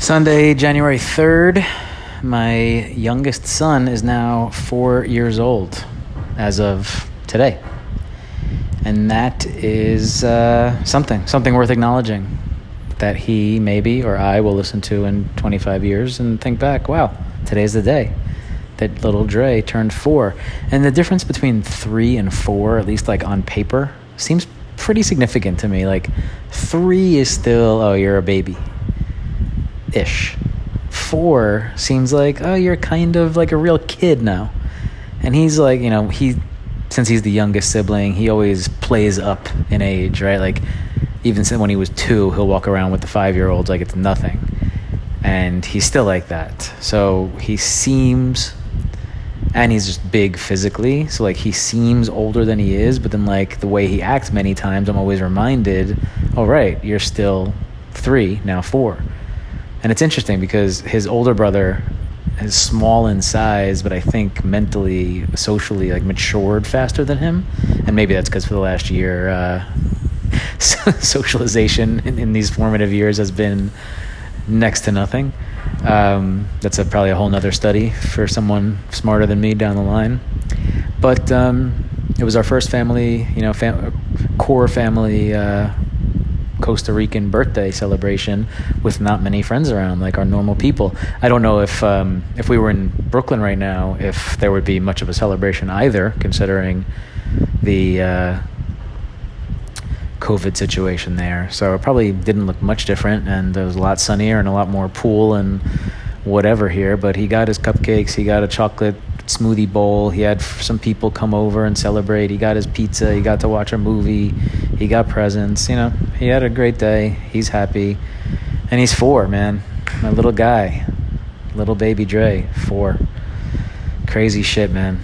Sunday, January 3rd, my youngest son is now four years old as of today. And that is uh, something, something worth acknowledging that he maybe or I will listen to in 25 years and think back, wow, today's the day that little Dre turned four. And the difference between three and four, at least like on paper, seems pretty significant to me. Like, three is still, oh, you're a baby ish. Four seems like, oh, you're kind of like a real kid now. And he's like, you know, he, since he's the youngest sibling, he always plays up in age, right? Like, even when he was two, he'll walk around with the five year olds like it's nothing. And he's still like that. So he seems, and he's just big physically. So, like, he seems older than he is, but then, like, the way he acts many times, I'm always reminded, oh, right, you're still three, now four. And it's interesting because his older brother is small in size, but I think mentally, socially, like matured faster than him. And maybe that's because for the last year, uh, socialization in, in, these formative years has been next to nothing. Um, that's a, probably a whole nother study for someone smarter than me down the line. But um, it was our first family, you know, fam- core family uh, Costa Rican birthday celebration with not many friends around, like our normal people. I don't know if um, if we were in Brooklyn right now, if there would be much of a celebration either, considering the uh, COVID situation there. So it probably didn't look much different, and it was a lot sunnier and a lot more pool and whatever here. But he got his cupcakes, he got a chocolate smoothie bowl. He had some people come over and celebrate. He got his pizza. He got to watch a movie. He got presents. You know, he had a great day. He's happy. And he's four, man. My little guy. Little baby Dre, four. Crazy shit, man.